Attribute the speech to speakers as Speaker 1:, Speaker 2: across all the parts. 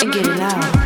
Speaker 1: and get it out.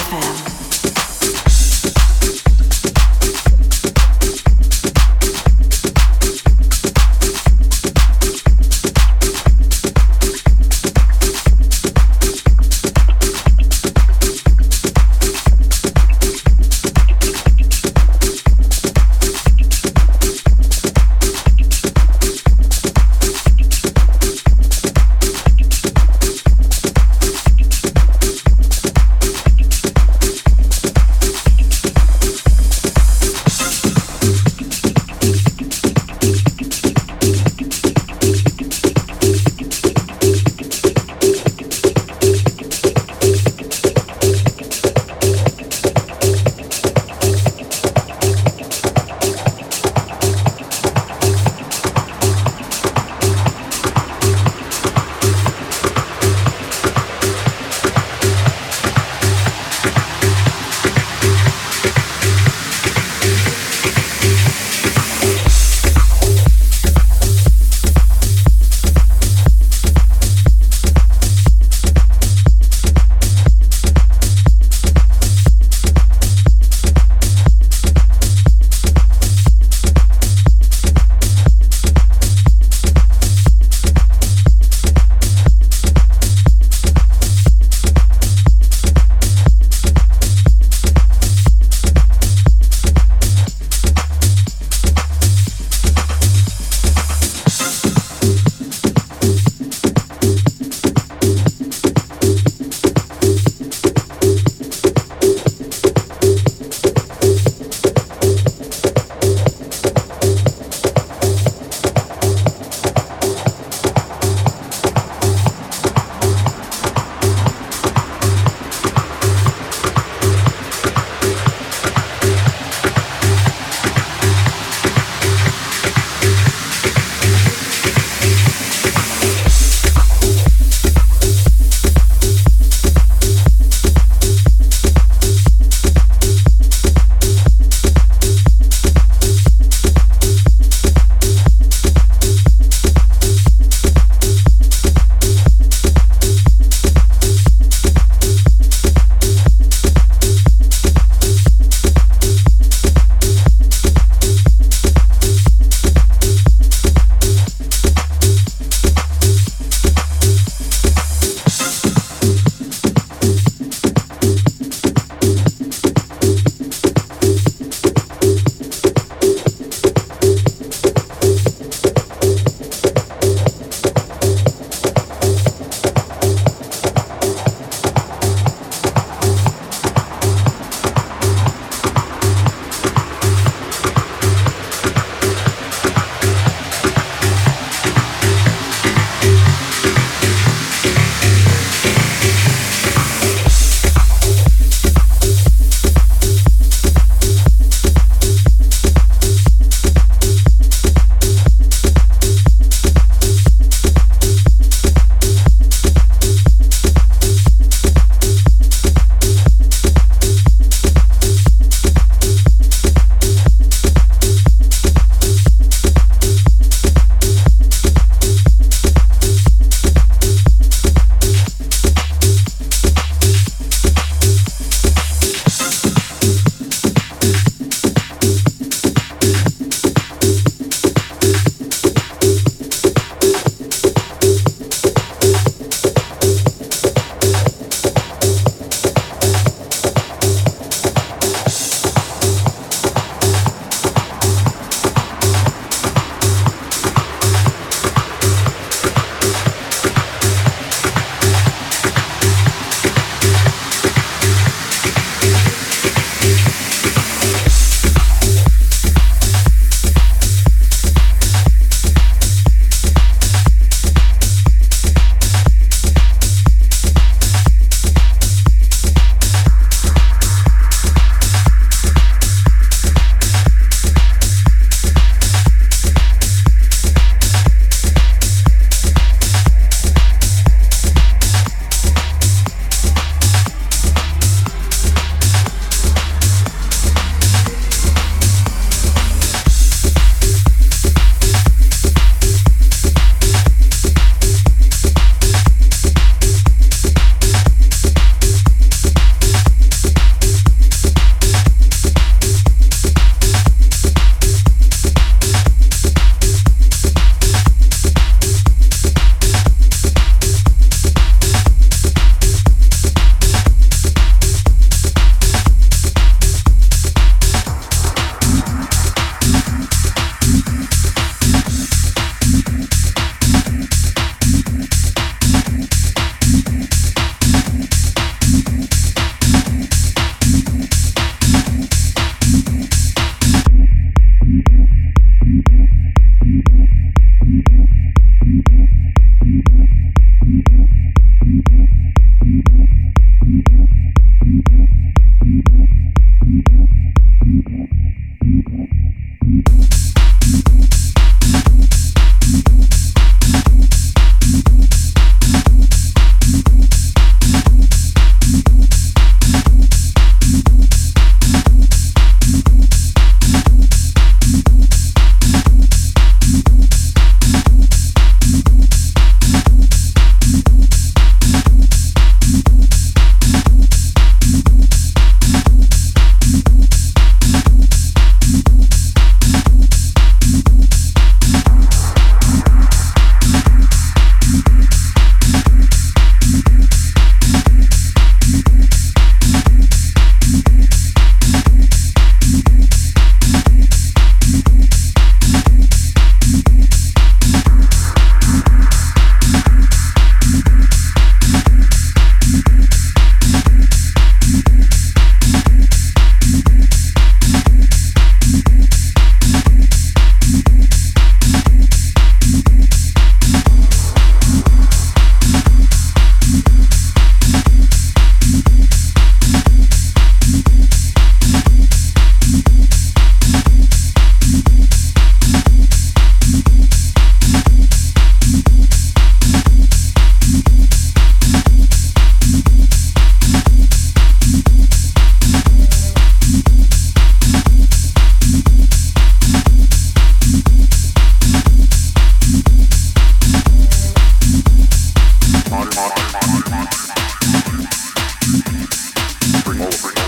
Speaker 1: FM.